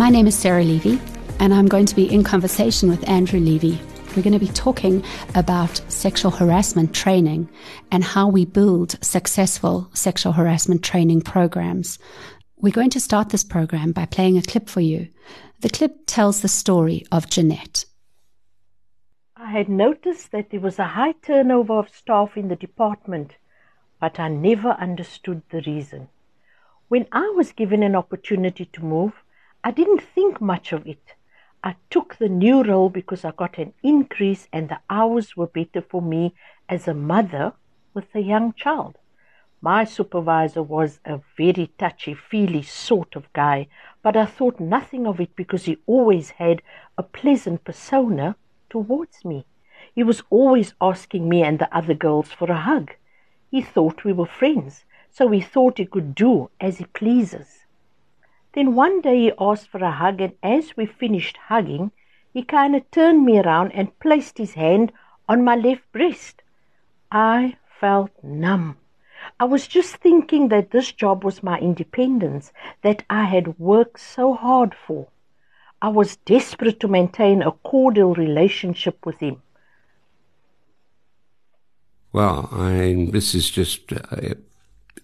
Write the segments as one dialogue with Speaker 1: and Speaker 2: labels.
Speaker 1: My name is Sarah Levy, and I'm going to be in conversation with Andrew Levy. We're going to be talking about sexual harassment training and how we build successful sexual harassment training programs. We're going to start this program by playing a clip for you. The clip tells the story of Jeanette.
Speaker 2: I had noticed that there was a high turnover of staff in the department, but I never understood the reason. When I was given an opportunity to move, I didn't think much of it. I took the new role because I got an increase and the hours were better for me as a mother with a young child. My supervisor was a very touchy feely sort of guy, but I thought nothing of it because he always had a pleasant persona towards me. He was always asking me and the other girls for a hug. He thought we were friends, so he thought he could do as he pleases. Then one day he asked for a hug, and as we finished hugging, he kind of turned me around and placed his hand on my left breast. I felt numb. I was just thinking that this job was my independence that I had worked so hard for. I was desperate to maintain a cordial relationship with him.
Speaker 3: Well, I mean, this is just, uh, it,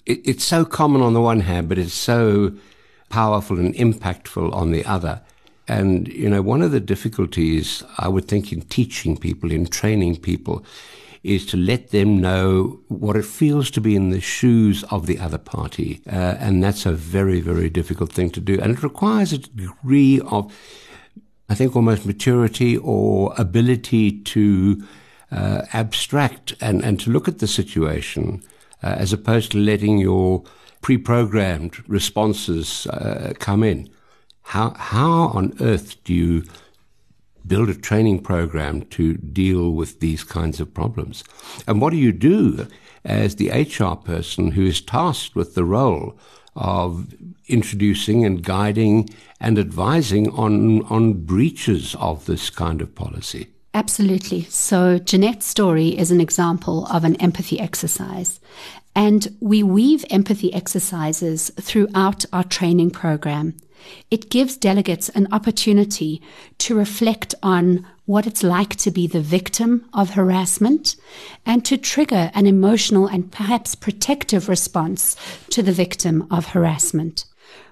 Speaker 3: it's so common on the one hand, but it's so powerful and impactful on the other. And, you know, one of the difficulties I would think in teaching people, in training people, is to let them know what it feels to be in the shoes of the other party. Uh, and that's a very, very difficult thing to do. And it requires a degree of, I think, almost maturity or ability to uh, abstract and, and to look at the situation uh, as opposed to letting your pre-programmed responses uh, come in. How how on earth do you build a training program to deal with these kinds of problems? And what do you do as the HR person who is tasked with the role of introducing and guiding and advising on on breaches of this kind of policy?
Speaker 1: Absolutely. So, Jeanette's story is an example of an empathy exercise. And we weave empathy exercises throughout our training program. It gives delegates an opportunity to reflect on what it's like to be the victim of harassment and to trigger an emotional and perhaps protective response to the victim of harassment.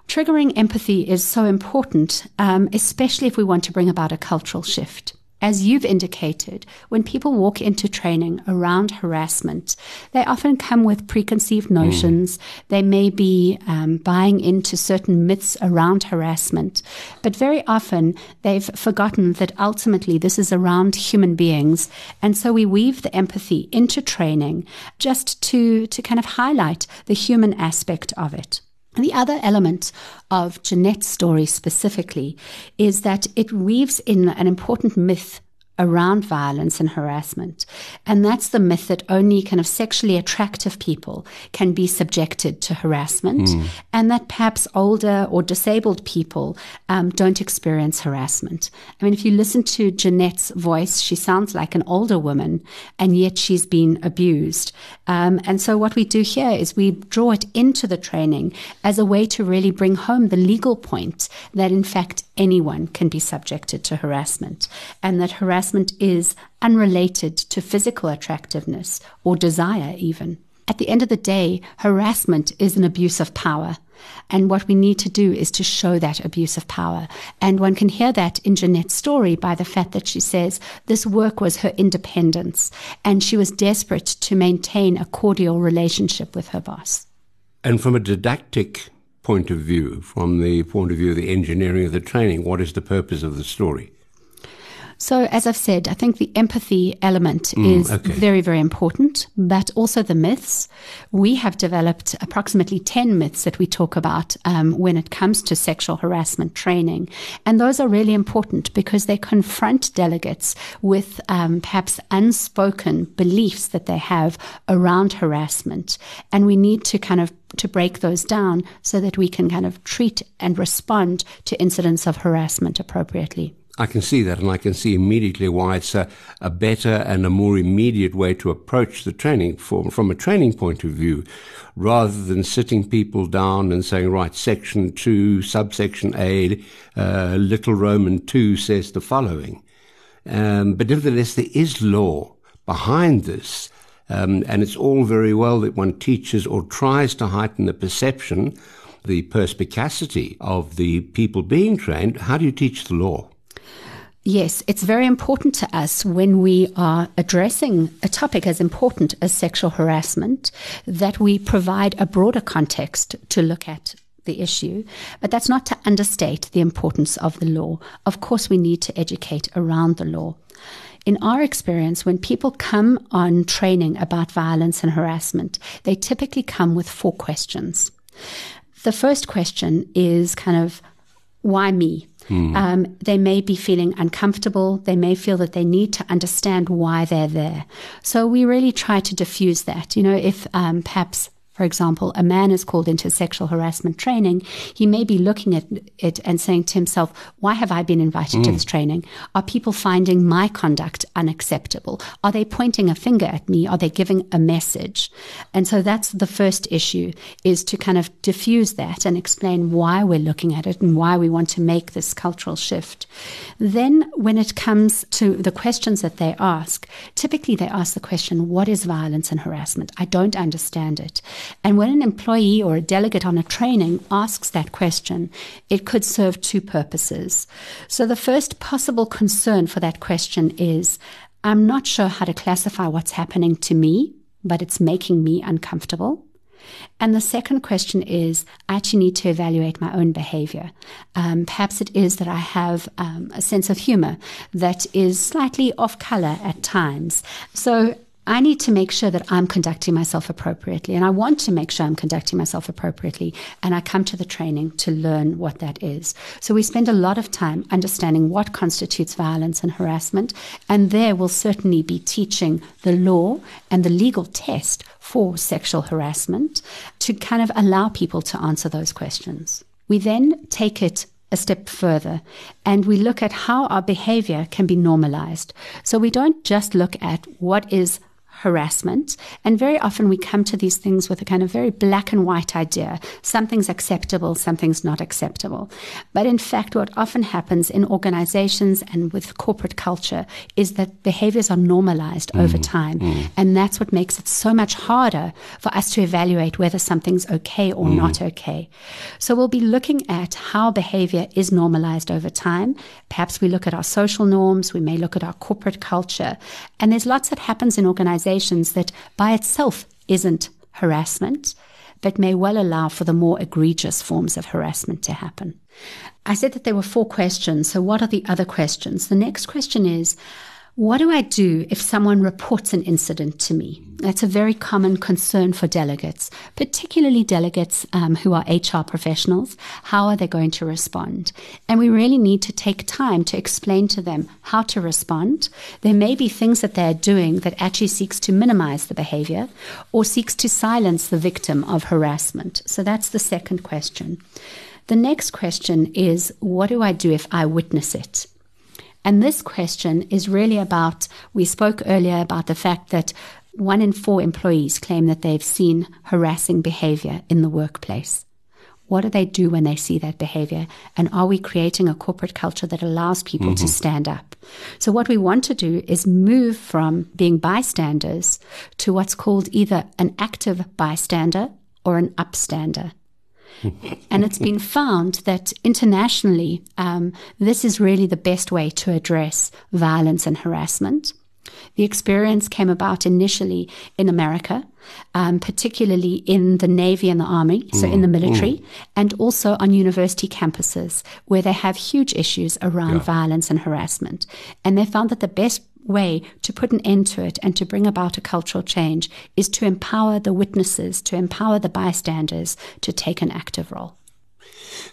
Speaker 1: Triggering empathy is so important, um, especially if we want to bring about a cultural shift as you've indicated, when people walk into training around harassment, they often come with preconceived hmm. notions. Mm. They may be um, buying into certain myths around harassment, but very often they've forgotten that ultimately this is around human beings. And so we weave the empathy into training just to, to kind of highlight the human aspect of it. The other element of Jeanette's story specifically is that it weaves in an important myth around violence and harassment. And that's the myth that only kind of sexually attractive people can be subjected to harassment, mm. and that perhaps older or disabled people um, don't experience harassment. I mean, if you listen to Jeanette's voice, she sounds like an older woman, and yet she's been abused. Um, and so, what we do here is we draw it into the training as a way to really bring home the legal point that, in fact, anyone can be subjected to harassment, and that harassment is unrelated to physical attractiveness or desire, even. At the end of the day, harassment is an abuse of power. And what we need to do is to show that abuse of power. And one can hear that in Jeanette's story by the fact that she says this work was her independence and she was desperate to maintain a cordial relationship with her boss.
Speaker 3: And from a didactic point of view, from the point of view of the engineering of the training, what is the purpose of the story?
Speaker 1: So, as I've said, I think the empathy element mm, is okay. very, very important, but also the myths. We have developed approximately 10 myths that we talk about um, when it comes to sexual harassment training. And those are really important because they confront delegates with um, perhaps unspoken beliefs that they have around harassment. And we need to kind of to break those down so that we can kind of treat and respond to incidents of harassment appropriately.
Speaker 3: I can see that, and I can see immediately why it's a, a better and a more immediate way to approach the training from, from a training point of view, rather than sitting people down and saying, right, section two, subsection A, uh, little Roman two says the following. Um, but nevertheless, there is law behind this. Um, and it's all very well that one teaches or tries to heighten the perception, the perspicacity of the people being trained. How do you teach the law?
Speaker 1: Yes, it's very important to us when we are addressing a topic as important as sexual harassment that we provide a broader context to look at the issue. But that's not to understate the importance of the law. Of course, we need to educate around the law. In our experience, when people come on training about violence and harassment, they typically come with four questions. The first question is kind of, why me? Mm. Um, they may be feeling uncomfortable. They may feel that they need to understand why they're there. So we really try to diffuse that. You know, if um, perhaps for example, a man is called into sexual harassment training, he may be looking at it and saying to himself, Why have I been invited mm. to this training? Are people finding my conduct unacceptable? Are they pointing a finger at me? Are they giving a message? And so that's the first issue is to kind of diffuse that and explain why we're looking at it and why we want to make this cultural shift. Then, when it comes to the questions that they ask, typically they ask the question, What is violence and harassment? I don't understand it. And when an employee or a delegate on a training asks that question, it could serve two purposes. So the first possible concern for that question is I'm not sure how to classify what's happening to me, but it's making me uncomfortable. And the second question is I actually need to evaluate my own behavior. Um, perhaps it is that I have um, a sense of humor that is slightly off color at times. So I need to make sure that I'm conducting myself appropriately. And I want to make sure I'm conducting myself appropriately. And I come to the training to learn what that is. So we spend a lot of time understanding what constitutes violence and harassment. And there we'll certainly be teaching the law and the legal test for sexual harassment to kind of allow people to answer those questions. We then take it a step further and we look at how our behavior can be normalized. So we don't just look at what is harassment. And very often we come to these things with a kind of very black and white idea. Something's acceptable, something's not acceptable. But in fact, what often happens in organizations and with corporate culture is that behaviors are normalized mm. over time. Mm. And that's what makes it so much harder for us to evaluate whether something's okay or mm. not okay. So we'll be looking at how behavior is normalized over time. Perhaps we look at our social norms, we may look at our corporate culture. And there's lots that happens in organizations that by itself isn't harassment, but may well allow for the more egregious forms of harassment to happen. I said that there were four questions. So, what are the other questions? The next question is what do I do if someone reports an incident to me? That's a very common concern for delegates, particularly delegates um, who are HR professionals. How are they going to respond? And we really need to take time to explain to them how to respond. There may be things that they're doing that actually seeks to minimize the behavior or seeks to silence the victim of harassment. So that's the second question. The next question is what do I do if I witness it? And this question is really about, we spoke earlier about the fact that one in four employees claim that they've seen harassing behavior in the workplace. What do they do when they see that behavior? And are we creating a corporate culture that allows people mm-hmm. to stand up? So, what we want to do is move from being bystanders to what's called either an active bystander or an upstander and it's been found that internationally, um, this is really the best way to address violence and harassment. The experience came about initially in America, um, particularly in the Navy and the Army, so mm, in the mm, military, mm. and also on university campuses where they have huge issues around yeah. violence and harassment. And they found that the best way to put an end to it and to bring about a cultural change is to empower the witnesses, to empower the bystanders to take an active role.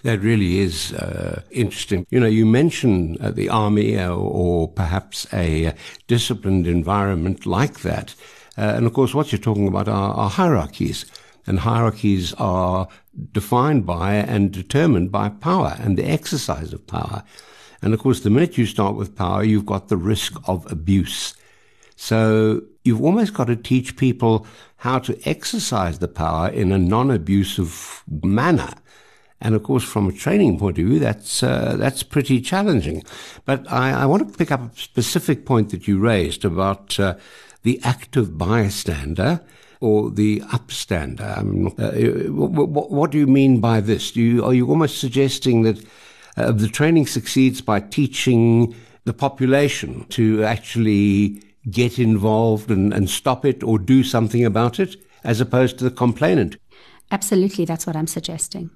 Speaker 3: That really is uh, interesting. You know, you mention uh, the army uh, or perhaps a disciplined environment like that. Uh, and of course, what you're talking about are, are hierarchies. And hierarchies are defined by and determined by power and the exercise of power. And of course, the minute you start with power, you've got the risk of abuse. So you've almost got to teach people how to exercise the power in a non-abusive manner. And of course, from a training point of view, that's uh, that's pretty challenging. But I, I, want to pick up a specific point that you raised about uh, the active bystander or the upstander. Um, uh, what, what, do you mean by this? Do you, are you almost suggesting that uh, the training succeeds by teaching the population to actually get involved and, and stop it or do something about it, as opposed to the complainant.
Speaker 1: Absolutely, that's what I'm suggesting.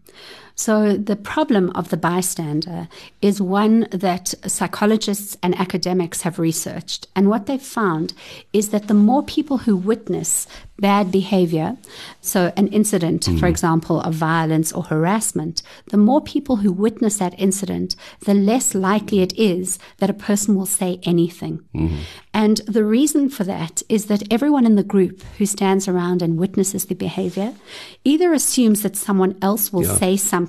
Speaker 1: So, the problem of the bystander is one that psychologists and academics have researched. And what they've found is that the more people who witness bad behavior, so an incident, mm. for example, of violence or harassment, the more people who witness that incident, the less likely it is that a person will say anything. Mm. And the reason for that is that everyone in the group who stands around and witnesses the behavior either assumes that someone else will yeah. say something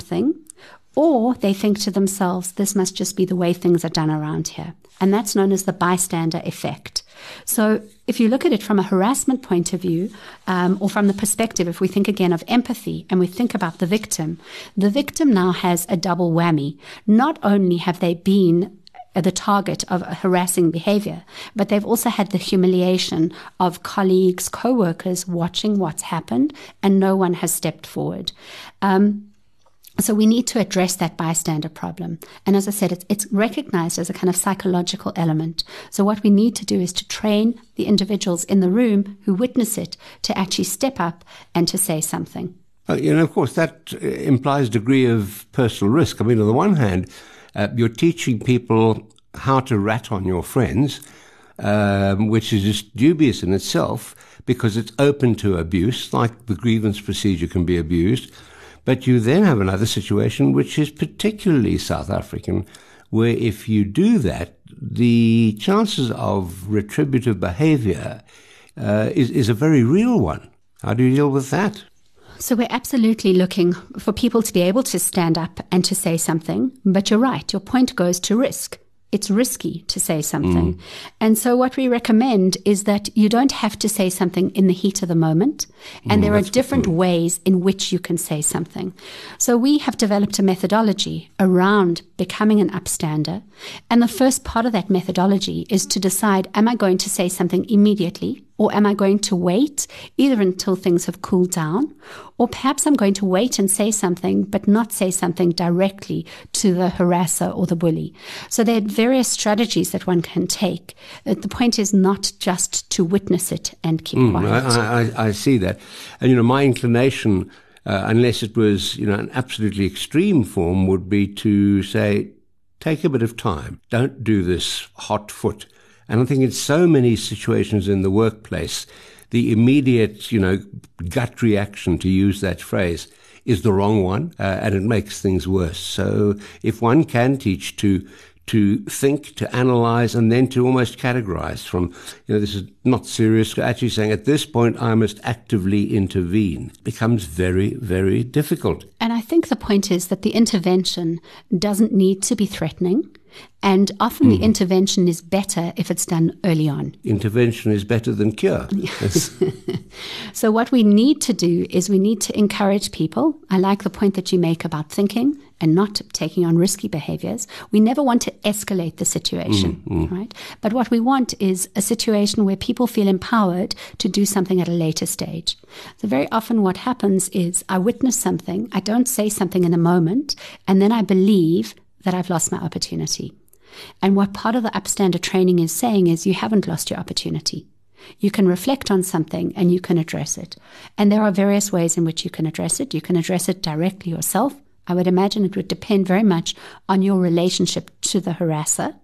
Speaker 1: or they think to themselves, this must just be the way things are done around here. And that's known as the bystander effect. So, if you look at it from a harassment point of view, um, or from the perspective, if we think again of empathy and we think about the victim, the victim now has a double whammy. Not only have they been the target of harassing behavior, but they've also had the humiliation of colleagues, co workers watching what's happened, and no one has stepped forward. Um, so we need to address that bystander problem. And as I said, it's, it's, recognized as a kind of psychological element. So what we need to do is to train the individuals in the room who witness it to actually step up and to say something.
Speaker 3: Uh, of course, that uh, implies degree of personal risk. I mean, on the one hand, uh, you're teaching people how to rat on your friends, um, which is just dubious in itself because it's open to abuse, like the grievance procedure can be abused. But you then have another situation which is particularly South African, where if you do that, the chances of retributive behavior uh, is, is a very real one. How do you deal with that?
Speaker 1: So we're absolutely looking for people to be able to stand up and to say something. But you're right, your point goes to risk it's risky to say something. Mm. And so, what we recommend is that you don't have to say something in the heat of the moment. And mm, there are different ways in which you can say something. So, we have developed a methodology around becoming an upstander. And the first part of that methodology is to decide am I going to say something immediately? Or am I going to wait either until things have cooled down, or perhaps I'm going to wait and say something, but not say something directly to the harasser or the bully. So there are various strategies that one can take. Uh, the point is not just to witness it and keep mm, quiet.
Speaker 3: I, I, I, see that. And, you know, my inclination, uh, unless it was, you know, an absolutely extreme form, would be to say, take a bit of time. Don't do this hot foot and I think in so many situations in the workplace, the immediate, you know, gut reaction to use that phrase is the wrong one, uh, and it makes things worse. So if one can teach to to think, to analyze, and then to almost categorize from, you know, this is not serious, actually saying at this point I must actively intervene becomes very, very difficult.
Speaker 1: And I think the point is that the intervention doesn't need to be threatening. And often mm. the hmm. intervention is better if it's done early on.
Speaker 3: Intervention is better than cure. Yes.
Speaker 1: so, what we need to do is we need to encourage people. I like the point that you make about thinking and not taking on risky behaviors. We never want to escalate the situation, mm, mm. right? But what we want is a situation where people feel empowered to do something at a later stage. So, very often what happens is I witness something, I don't say something in the moment, and then I believe that I've lost my opportunity. And what part of the upstander training is saying is you haven't lost your opportunity. You can reflect on something and you can address it. And there are various ways in which you can address it. You can address it directly yourself. I would imagine it would depend very much on your relationship to the harasser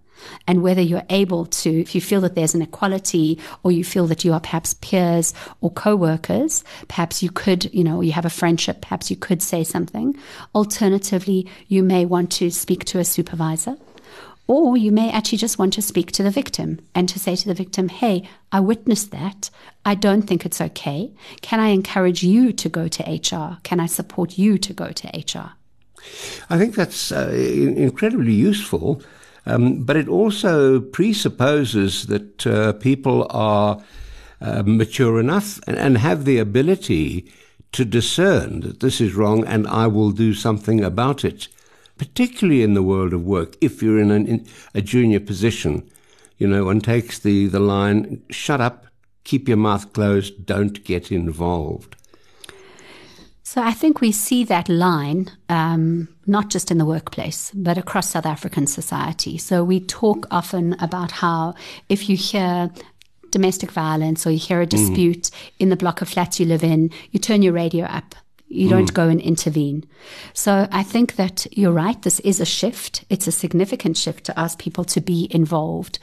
Speaker 1: and whether you're able to, if you feel that there's an equality or you feel that you are perhaps peers or co-workers, perhaps you could, you know, you have a friendship, perhaps you could say something. Alternatively, you may want to speak to a supervisor or you may actually just want to speak to the victim and to say to the victim, hey, I witnessed that. I don't think it's okay. Can I encourage you to go to HR? Can I support you to go to HR?
Speaker 3: I think that's uh, incredibly useful. Um, but it also presupposes that uh, people are uh, mature enough and, and have the ability to discern that this is wrong and I will do something about it, particularly in the world of work. If you're in, an, in a junior position, you know, one takes the, the line, shut up, keep your mouth closed, don't get involved.
Speaker 1: So I think we see that line um, not just in the workplace, but across South African society. So we talk often about how if you hear domestic violence or you hear a dispute mm. in the block of flats you live in, you turn your radio up. You don't mm. go and intervene. So I think that you're right. This is a shift. It's a significant shift to ask people to be involved.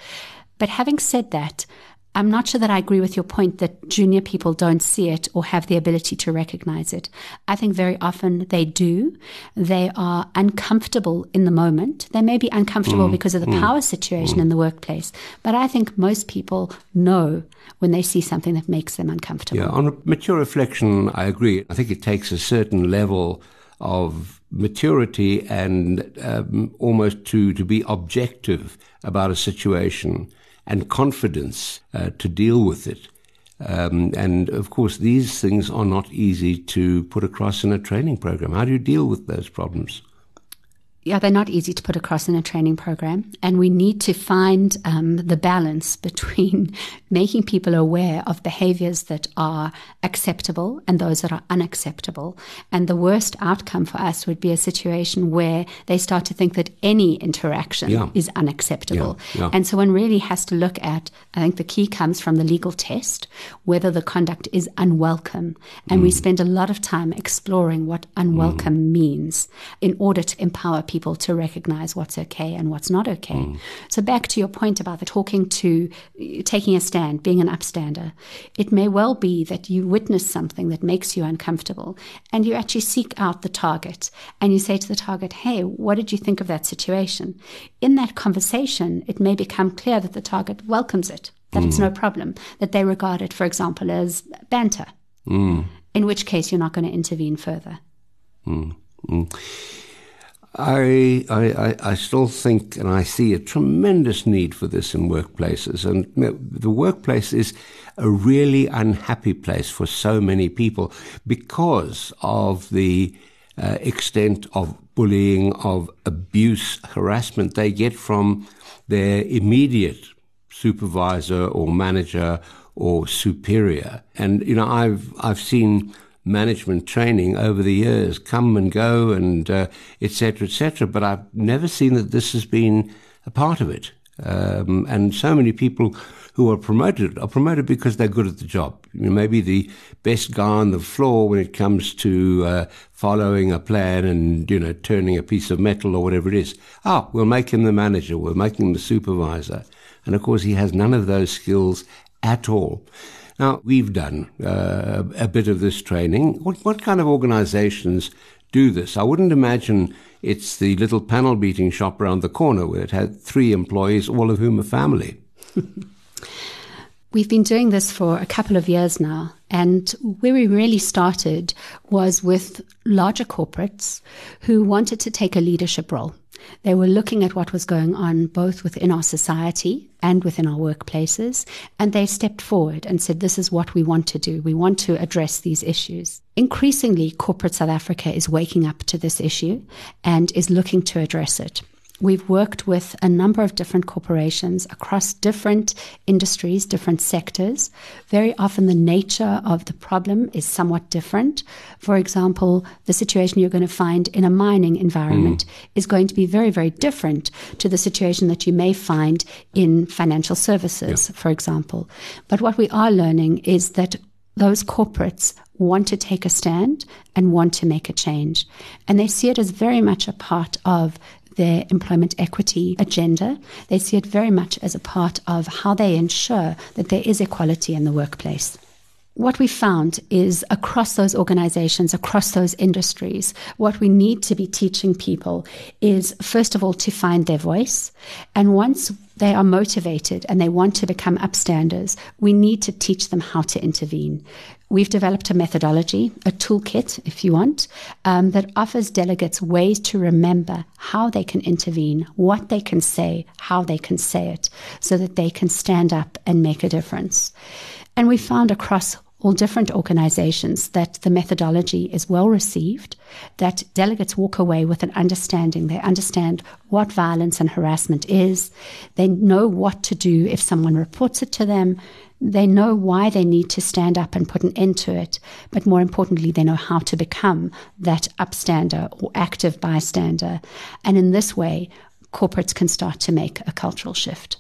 Speaker 1: But having said that, I'm not sure that I agree with your point that junior people don't see it or have the ability to recognize it. I think very often they do. They are uncomfortable in the moment. They may be uncomfortable mm, because of the mm, power situation mm. in the workplace, but I think most people know when they see something that makes them uncomfortable.
Speaker 3: Yeah, on mature reflection, I agree. I think it takes a certain level of maturity and um, almost to, to be objective about a situation and confidence uh, to deal with it. Um, and of course, these things are not easy to put across in a training program. How do you deal with those problems?
Speaker 1: Yeah, they're not easy to put across in a training program. And we need to find um, the balance between making people aware of behaviors that are acceptable and those that are unacceptable. And the worst outcome for us would be a situation where they start to think that any interaction yeah. is unacceptable. Yeah. Yeah. And so one really has to look at, I think the key comes from the legal test, whether the conduct is unwelcome. And mm. we spend a lot of time exploring what unwelcome mm. means in order to empower people to recognize what's okay and what's not okay. Mm. So back to your point about the talking to, taking a stand, being an upstander, it may well be that you witness something that makes you uncomfortable and you actually seek out the target and you say to the target, hey, what did you think of that situation? In that conversation, it may become clear that the target welcomes it, that mm. it's no problem, that they regard it, for example, as banter. Mm. In which case, you're not going to intervene further. Mm.
Speaker 3: I, I, I still think and I see a tremendous need for this in workplaces. And the workplace is a really unhappy place for so many people because of the uh, extent of bullying, of abuse, harassment they get from their immediate supervisor or manager or superior. And, you know, I've, I've seen management training over the years come and go and uh, etc. et. But I've never seen that this has been a part of it. Um, and so many people who are promoted are promoted because they're good at the job. You know, maybe the best guy on the floor when it comes to uh, following a plan and you know turning a piece of metal or whatever it is. Ah, we'll make him the manager. We'll make him the supervisor. And of course, he has none of those skills at all. Now, we've done uh, a bit of this training. What, what kind of organizations do this? I wouldn't imagine it's the little panel beating shop around the corner where it had three employees, all of whom are family.
Speaker 1: We've been doing this for a couple of years now. And where we really started was with larger corporates who wanted to take a leadership role. They were looking at what was going on both within our society and within our workplaces, and they stepped forward and said, This is what we want to do. We want to address these issues. Increasingly, corporate South Africa is waking up to this issue and is looking to address it. We've worked with a number of different corporations across different industries, different sectors. Very often, the nature of the problem is somewhat different. For example, the situation you're going to find in a mining environment mm. is going to be very, very different to the situation that you may find in financial services, yeah. for example. But what we are learning is that those corporates want to take a stand and want to make a change. And they see it as very much a part of their employment equity agenda. They see it very much as a part of how they ensure that there is equality in the workplace. What we found is across those organizations, across those industries, what we need to be teaching people is, first of all, to find their voice. And once they are motivated and they want to become upstanders, we need to teach them how to intervene. We've developed a methodology, a toolkit, if you want, um, that offers delegates ways to remember how they can intervene, what they can say, how they can say it, so that they can stand up and make a difference. And we found across all different organizations that the methodology is well received, that delegates walk away with an understanding. They understand what violence and harassment is. They know what to do if someone reports it to them. They know why they need to stand up and put an end to it. But more importantly, they know how to become that upstander or active bystander. And in this way, corporates can start to make a cultural shift.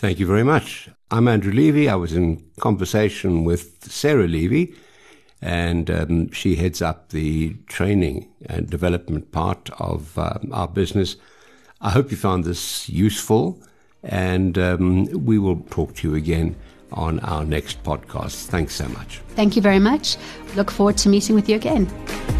Speaker 3: Thank you very much. I'm Andrew Levy. I was in conversation with Sarah Levy, and um, she heads up the training and development part of um, our business. I hope you found this useful, and um, we will talk to you again on our next podcast. Thanks so much.
Speaker 1: Thank you very much. Look forward to meeting with you again.